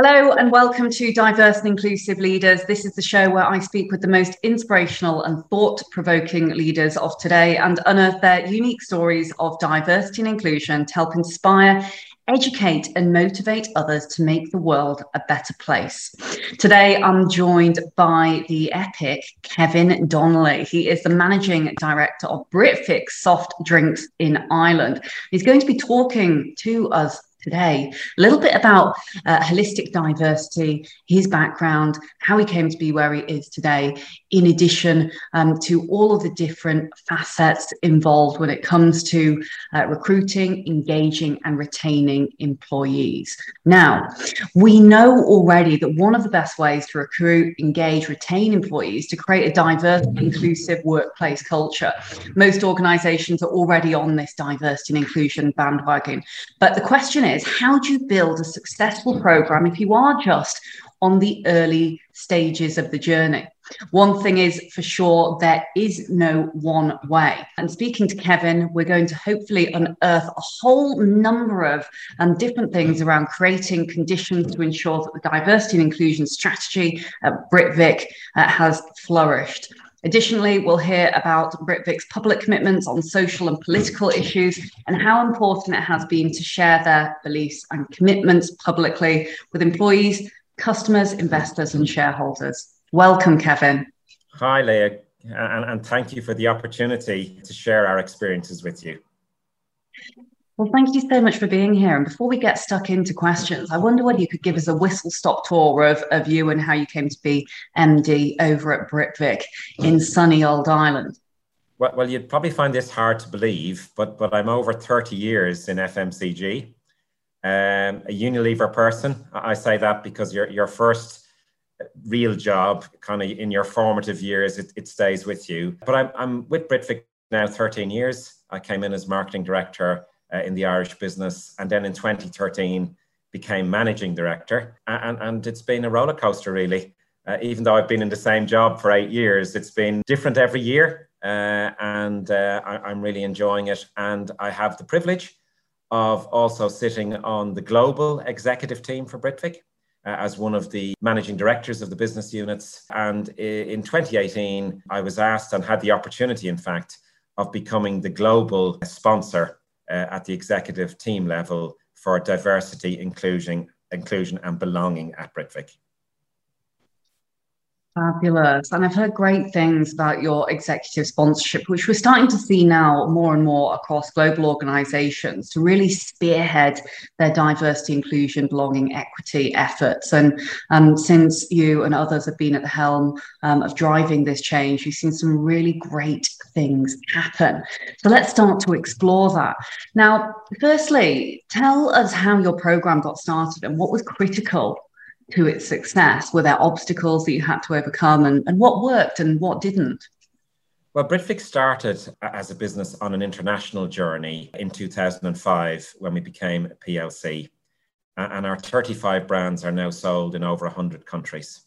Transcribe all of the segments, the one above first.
Hello and welcome to Diverse and Inclusive Leaders. This is the show where I speak with the most inspirational and thought provoking leaders of today and unearth their unique stories of diversity and inclusion to help inspire, educate, and motivate others to make the world a better place. Today, I'm joined by the epic Kevin Donnelly. He is the managing director of Britvic Soft Drinks in Ireland. He's going to be talking to us today. A little bit about uh, holistic diversity, his background, how he came to be where he is today, in addition um, to all of the different facets involved when it comes to uh, recruiting, engaging, and retaining employees. Now, we know already that one of the best ways to recruit, engage, retain employees to create a diverse, inclusive workplace culture. Most organizations are already on this diversity and inclusion bandwagon. But the question is, how do you build a successful program if you are just on the early stages of the journey? One thing is for sure, there is no one way. And speaking to Kevin, we're going to hopefully unearth a whole number of um, different things around creating conditions to ensure that the diversity and inclusion strategy at Britvic uh, has flourished. Additionally, we'll hear about Britvic's public commitments on social and political issues and how important it has been to share their beliefs and commitments publicly with employees, customers, investors, and shareholders. Welcome, Kevin. Hi, Leah, and, and thank you for the opportunity to share our experiences with you. Well, thank you so much for being here. And before we get stuck into questions, I wonder whether you could give us a whistle stop tour of, of you and how you came to be MD over at Britvic in sunny old Ireland. Well, well, you'd probably find this hard to believe, but but I'm over 30 years in FMCG. Um, a Unilever person. I say that because your your first real job, kind of in your formative years, it, it stays with you. But I'm I'm with Britvic now 13 years. I came in as marketing director uh, in the Irish business, and then in 2013 became managing director. And, and it's been a roller coaster, really. Uh, even though I've been in the same job for eight years, it's been different every year, uh, and uh, I, am really enjoying it. And I have the privilege of also sitting on the global executive team for Britvic. Uh, as one of the managing directors of the business units. And in 2018, I was asked and had the opportunity, in fact, of becoming the global sponsor uh, at the executive team level for diversity, inclusion, inclusion and belonging at Britvic. Fabulous. And I've heard great things about your executive sponsorship, which we're starting to see now more and more across global organizations to really spearhead their diversity, inclusion, belonging, equity efforts. And um, since you and others have been at the helm um, of driving this change, you've seen some really great things happen. So let's start to explore that. Now, firstly, tell us how your program got started and what was critical to its success? Were there obstacles that you had to overcome and, and what worked and what didn't? Well, Britvic started as a business on an international journey in 2005 when we became a PLC. And our 35 brands are now sold in over 100 countries.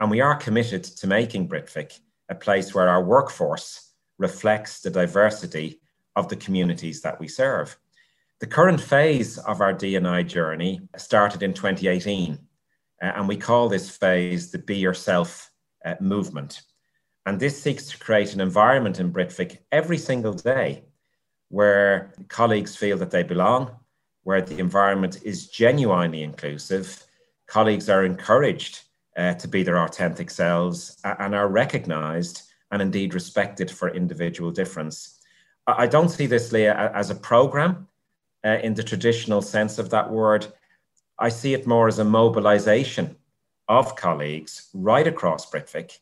And we are committed to making Britvic a place where our workforce reflects the diversity of the communities that we serve. The current phase of our D&I journey started in 2018 uh, and we call this phase the Be Yourself uh, movement. And this seeks to create an environment in Britvic every single day where colleagues feel that they belong, where the environment is genuinely inclusive. Colleagues are encouraged uh, to be their authentic selves and are recognized and indeed respected for individual difference. I don't see this, Leah, as a program uh, in the traditional sense of that word. I see it more as a mobilization of colleagues right across Britvic,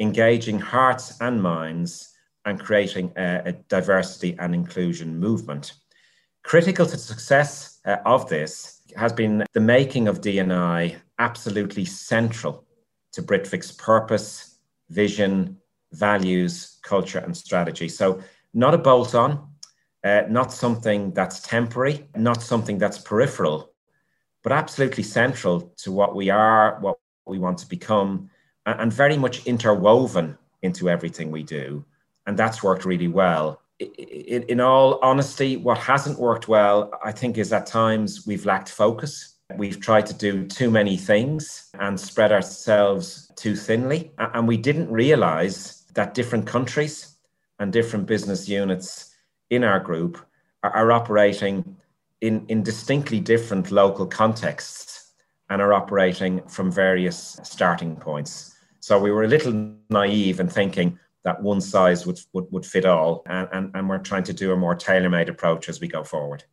engaging hearts and minds and creating a, a diversity and inclusion movement. Critical to the success uh, of this has been the making of D&I absolutely central to Britvic's purpose, vision, values, culture, and strategy. So, not a bolt on, uh, not something that's temporary, not something that's peripheral, but absolutely central to what we are, what we want to become, and very much interwoven into everything we do. And that's worked really well. In all honesty, what hasn't worked well, I think, is at times we've lacked focus. we've tried to do too many things and spread ourselves too thinly. And we didn't realize that different countries and different business units in our group are, operating in, in distinctly different local contexts and are operating from various starting points. So we were a little naive in thinking that one size would, would, would fit all, and, and, and we're trying to do a more tailor made approach as we go forward.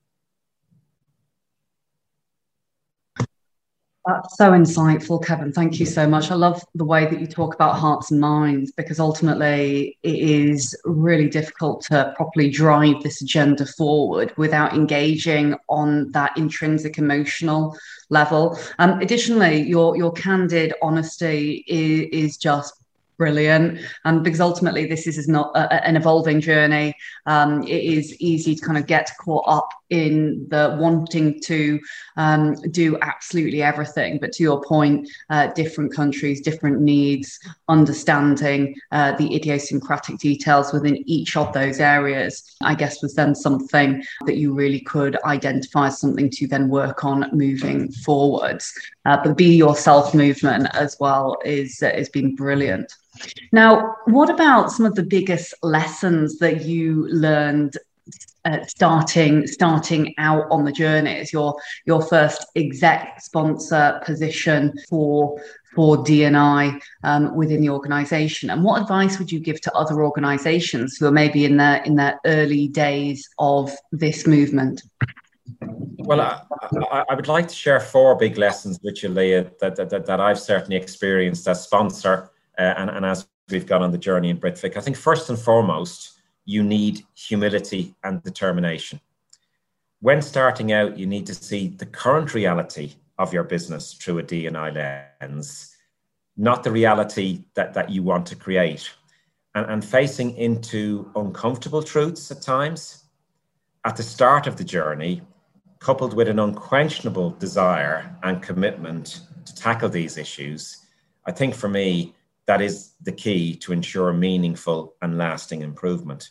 That's so insightful, Kevin. Thank you so much. I love the way that you talk about hearts and minds because ultimately it is really difficult to properly drive this agenda forward without engaging on that intrinsic emotional level. Um, additionally, your your candid honesty is, is just brilliant um, because ultimately this is, is not a, an evolving journey um, it is easy to kind of get caught up in the wanting to um, do absolutely everything but to your point uh, different countries different needs understanding uh, the idiosyncratic details within each of those areas i guess was then something that you really could identify as something to then work on moving forwards. Uh, but be yourself movement as well is uh, has been brilliant. Now, what about some of the biggest lessons that you learned uh, starting starting out on the journey as your your first exec sponsor position for for DNI um, within the organisation, and what advice would you give to other organisations who are maybe in their in their early days of this movement? Well, I, I, would like to share four big lessons with you, Leah, that, that, that I've certainly experienced as sponsor uh, and, and as we've gone on the journey in Britvic, I think first and foremost, you need humility and determination. When starting out, you need to see the current reality of your business through a DNI lens, not the reality that, that you want to create. And, and facing into uncomfortable truths at times at the start of the journey, coupled with an unquenchable desire and commitment to tackle these issues, I think for me, that is the key to ensure meaningful and lasting improvement.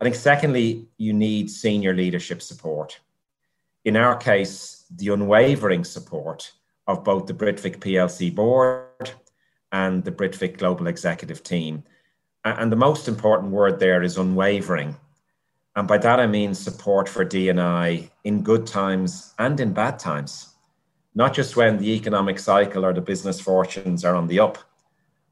I think, secondly, you need senior leadership support. In our case, the unwavering support of both the Britvic PLC board and the Britvic Global Executive Team. And the most important word there is unwavering. And by that I mean support for DNI in good times and in bad times, not just when the economic cycle or the business fortunes are on the up,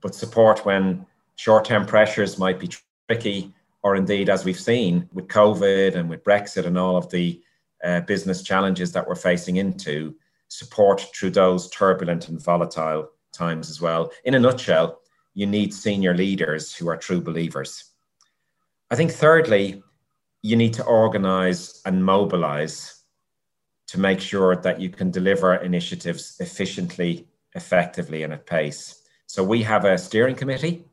but support when short term pressures might be tricky, or indeed, as we've seen with COVID and with Brexit and all of the uh, business challenges that we're facing into, support through those turbulent and volatile times as well. In a nutshell, you need senior leaders who are true believers. I think, thirdly, you need to organize and mobilize to make sure that you can deliver initiatives efficiently, effectively, and at pace. So we have a steering committee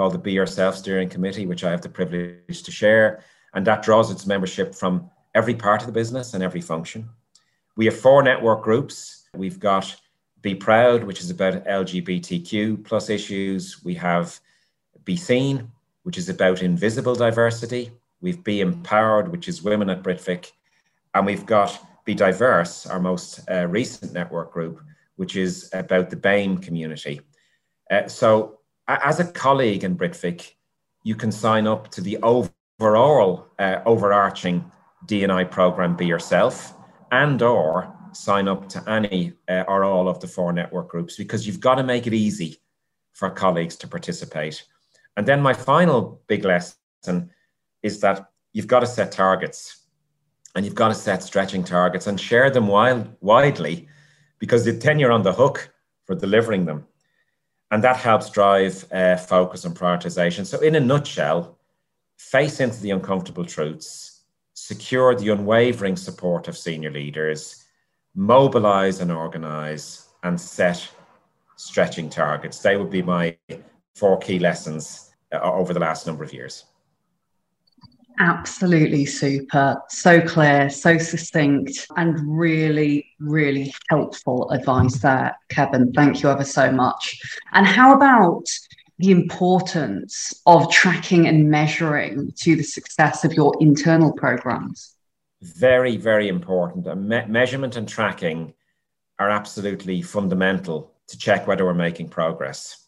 called the Be Yourself Steering Committee, which I have the privilege to share. And that draws its membership from every part of the business and every function. We have four network groups. We've got Be Proud, which is about LGBTQ plus issues. We have Be Seen, which is about invisible diversity. We've Be Empowered, which is women at Britvic. And we've got Be Diverse, our most uh, recent network group, which is about the BAME community. Uh, so, as a colleague in Britvic, you can sign up to the overall uh, overarching DNI program Be Yourself, and or sign up to any uh, or all of the four network groups because you've got to make it easy for colleagues to participate. And then my final big lesson is that you've got to set targets and you've got to set stretching targets and share them wild, widely because then you're on the hook for delivering them and that helps drive uh, focus and prioritization. So, in a nutshell, face into the uncomfortable truths, secure the unwavering support of senior leaders, mobilize and organize, and set stretching targets. They would be my four key lessons uh, over the last number of years. Absolutely super. So clear, so succinct, and really, really helpful advice there, Kevin. Thank you ever so much. And how about the importance of tracking and measuring to the success of your internal programs? Very, very important. Me- measurement and tracking are absolutely fundamental to check whether we're making progress.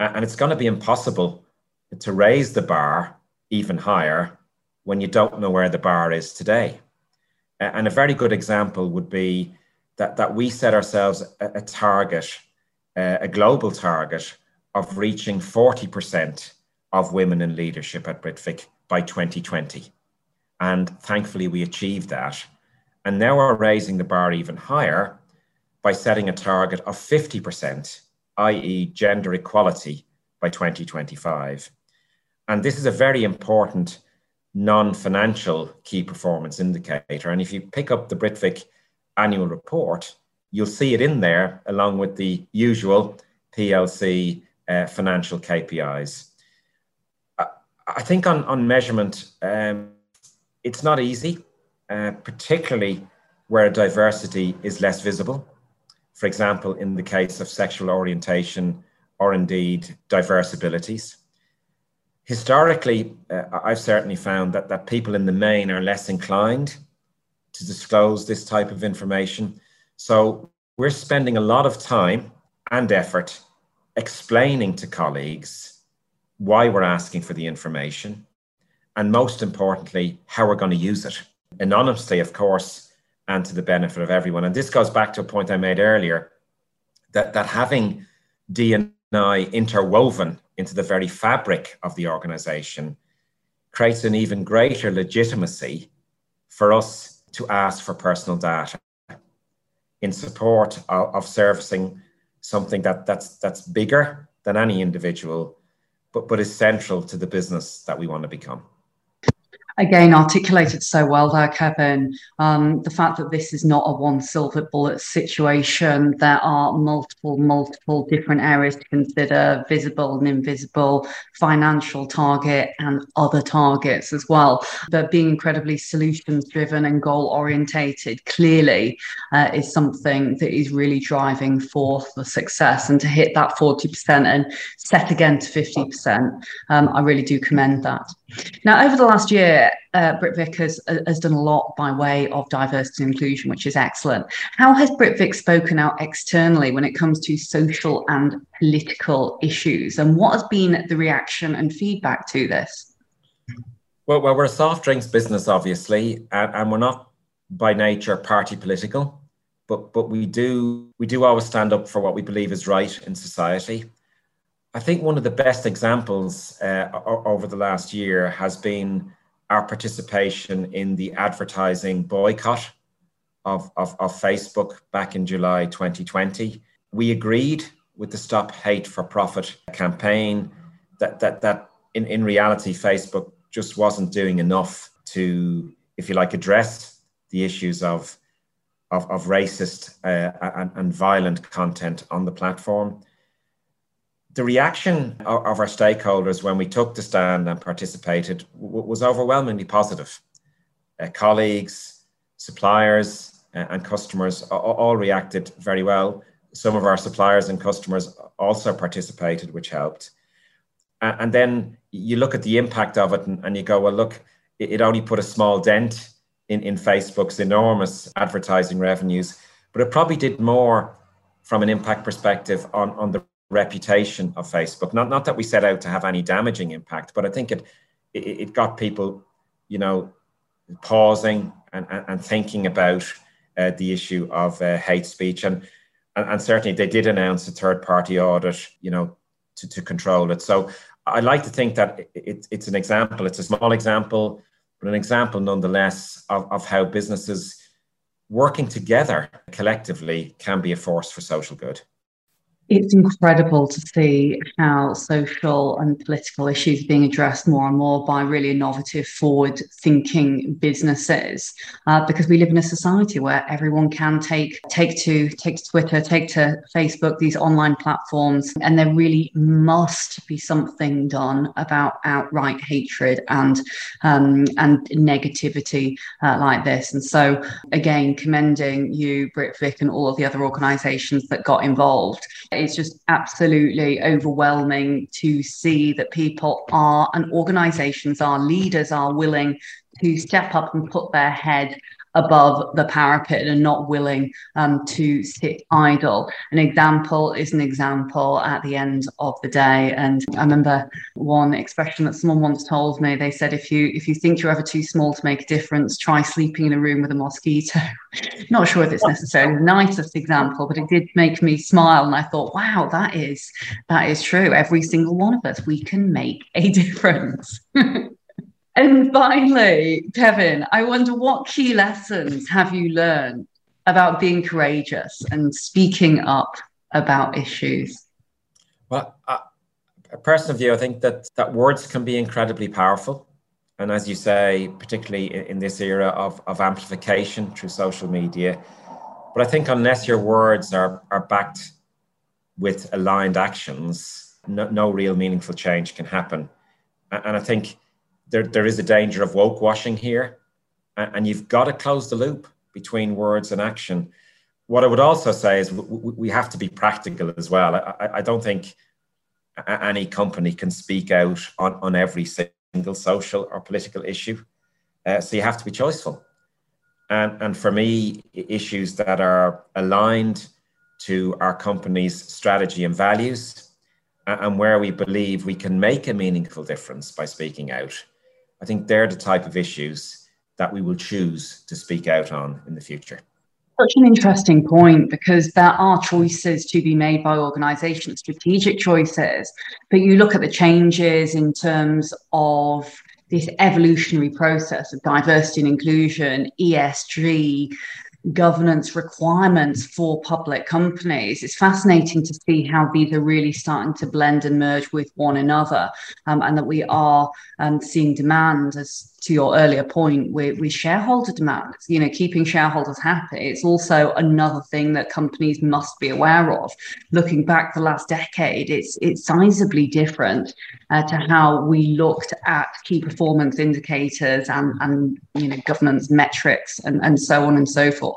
And it's going to be impossible to raise the bar even higher when you don't know where the bar is today. And a very good example would be that, that we set ourselves a, a target, uh, a global target of reaching 40% of women in leadership at Britvic by 2020. And thankfully, we achieved that. And now we're raising the bar even higher by setting a target of 50%, i.e., gender equality by 2025. And this is a very important non financial key performance indicator. And if you pick up the Britvic annual report, you'll see it in there along with the usual PLC uh, financial KPIs. I, I, think on, on measurement, um, it's not easy, uh, particularly where diversity is less visible. For example, in the case of sexual orientation or indeed diverse abilities. Historically, uh, I've certainly found that, that people in the main are less inclined to disclose this type of information. So we're spending a lot of time and effort explaining to colleagues why we're asking for the information and most importantly, how we're going to use it anonymously, of course, and to the benefit of everyone. And this goes back to a point I made earlier that, that having D&I interwoven into the very fabric of the organization creates an even greater legitimacy for us to ask for personal data in support of, of servicing something that, that's, that's bigger than any individual, but, but is central to the business that we want to become again articulated so well there, Kevin. Um, the fact that this is not a one silver bullet situation, there are multiple, multiple different areas to consider visible and invisible, financial target, and other targets as well. But being incredibly solutions driven and goal orientated clearly uh, is something that is really driving forth the success. And to hit that 40% and set again to 50%, um, I really do commend that. Now, over the last year, uh, Britvic has, has done a lot by way of diversity and inclusion, which is excellent. How has Britvic spoken out externally when it comes to social and political issues? And what has been the reaction and feedback to this? Well, well we're a soft drinks business, obviously, and, and we're not by nature party political, but but we do we do always stand up for what we believe is right in society. I think one of the best examples uh, over the last year has been our participation in the advertising boycott of, of, of, Facebook back in July 2020. We agreed with the Stop Hate for Profit campaign that, that, that in, in reality, Facebook just wasn't doing enough to, if you like, address the issues of, of, of racist uh, and, and violent content on the platform the reaction of, our stakeholders when we took the stand and participated was overwhelmingly positive. Uh, colleagues, suppliers, uh, and customers all, reacted very well. Some of our suppliers and customers also participated, which helped. And then you look at the impact of it and, you go, well, look, it, it only put a small dent in, in Facebook's enormous advertising revenues, but it probably did more from an impact perspective on, on the reputation of Facebook. Not not that we set out to have any damaging impact, but I think it it, it got people, you know, pausing and, and, and thinking about uh, the issue of uh, hate speech and, and, and certainly they did announce a third party audit, you know, to, to control it. So I like to think that it, it's an example. It's a small example, but an example nonetheless of, of how businesses working together collectively can be a force for social good. It's incredible to see how social and political issues are being addressed more and more by really innovative, forward thinking businesses. Uh, because we live in a society where everyone can take take to take to Twitter, take to Facebook, these online platforms, and there really must be something done about outright hatred and um, and negativity uh, like this. And so, again, commending you, Britvic, and all of the other organisations that got involved it's just absolutely overwhelming to see that people are and organizations are leaders are willing to step up and put their head above the parapet and not willing um, to sit idle. An example is an example at the end of the day. And I remember one expression that someone once told me. They said, "If you if you think you're ever too small to make a difference, try sleeping in a room with a mosquito." not sure if it's necessarily the nicest example, but it did make me smile, and I thought, "Wow, that is that is true. Every single one of us, we can make a difference." And finally, Kevin, I wonder what key lessons have you learned about being courageous and speaking up about issues? Well, a personal view, I think that, that words can be incredibly powerful. And as you say, particularly in, in this era of, of amplification through social media, but I think unless your words are, are backed with aligned actions, no, no real meaningful change can happen. And I think there, there is a danger of woke washing here, and, you've got to close the loop between words and action. What I would also say is we, have to be practical as well. I, I don't think any company can speak out on, on every single social or political issue. Uh, so you have to be choiceful. And, and for me, issues that are aligned to our company's strategy and values and where we believe we can make a meaningful difference by speaking out I think they're the type of issues that we will choose to speak out on in the future. Such an interesting point because there are choices to be made by organizations, strategic choices. But you look at the changes in terms of this evolutionary process of diversity and inclusion, ESG, governance requirements for public companies. It's fascinating to see how these are really starting to blend and merge with one another, um, and that we are um, seeing demand as to your earlier point with, with shareholder demand, you know, keeping shareholders happy. It's also another thing that companies must be aware of. Looking back the last decade, it's it's sizably different uh, to how we looked at key performance indicators and and you know governance metrics and, and so on and so forth.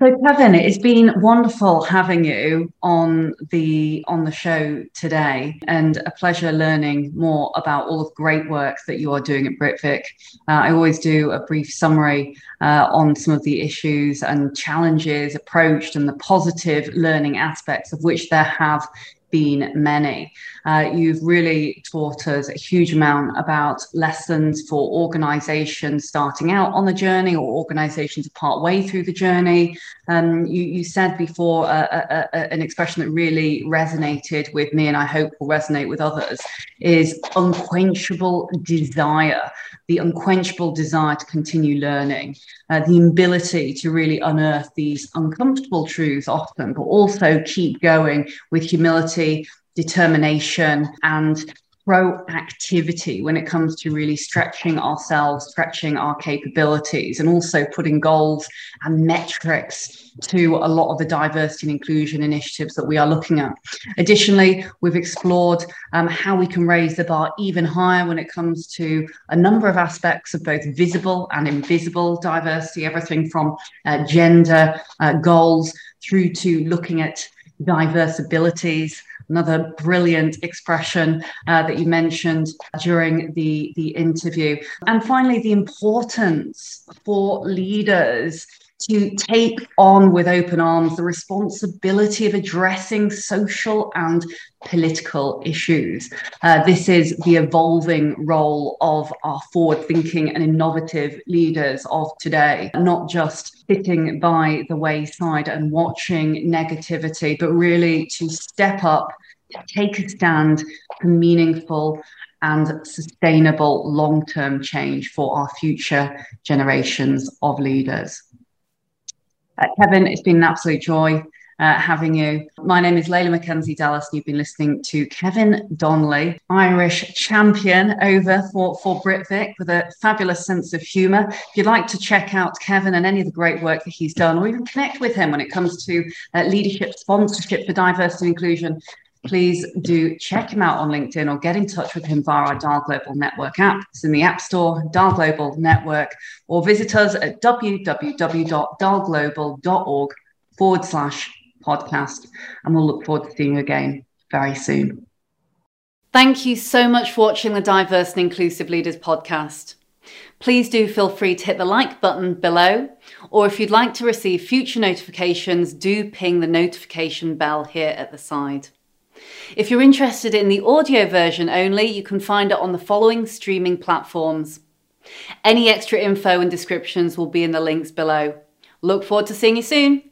So Kevin, it's been wonderful having you on the on the show today, and a pleasure learning more about all the great work that you are doing at Britvic. Uh, I always do a brief summary uh, on some of the issues and challenges approached, and the positive learning aspects of which there have been many. Uh, you've really taught us a huge amount about lessons for organizations starting out on the journey or organizations part way through the journey. Um, you, you, said before uh, uh, uh, an expression that really resonated with me and I hope will resonate with others is unquenchable desire, the unquenchable desire to continue learning, uh, the ability to really unearth these uncomfortable truths often, but also keep going with humility determination and proactivity when it comes to really stretching ourselves, stretching our capabilities, and also putting goals and metrics to a lot of the diversity and inclusion initiatives that we are looking at. Additionally, we've explored um, how we can raise the bar even higher when it comes to a number of aspects of both visible and invisible diversity, everything from uh, gender uh, goals through to looking at diverse abilities another brilliant expression uh, that you mentioned during the, the interview. And finally, the importance for leaders to take on with open arms the responsibility of addressing social and political issues. Uh, this is the evolving role of our forward thinking and innovative leaders of today, not just sitting by the wayside and watching negativity, but really to step up, take a stand for meaningful and sustainable long term change for our future generations of leaders. Uh, Kevin, it's been an absolute joy uh, having you. My name is Leila McKenzie-Delis, and you've been listening to Kevin Donnelly, Irish champion over for, for Britvic with a fabulous sense of humour. If you'd like to check out Kevin and any of the great work that he's done, or even connect with him when it comes to uh, leadership sponsorship for diversity and inclusion, please do check him out on LinkedIn or get in touch with him via our Dial Global Network app. It's in the App Store, Dial Global Network, or visit us at www.dialglobal.org forward slash podcast. And we'll look forward to seeing you again very soon. Thank you so much for watching the Diverse and Inclusive Leaders podcast. Please do feel free to hit the like button below, or if you'd like to receive future notifications, do ping the notification bell here at the side. If you're interested in the audio version only, you can find it on the following streaming platforms. Any extra info and descriptions will be in the links below. Look forward to seeing you soon.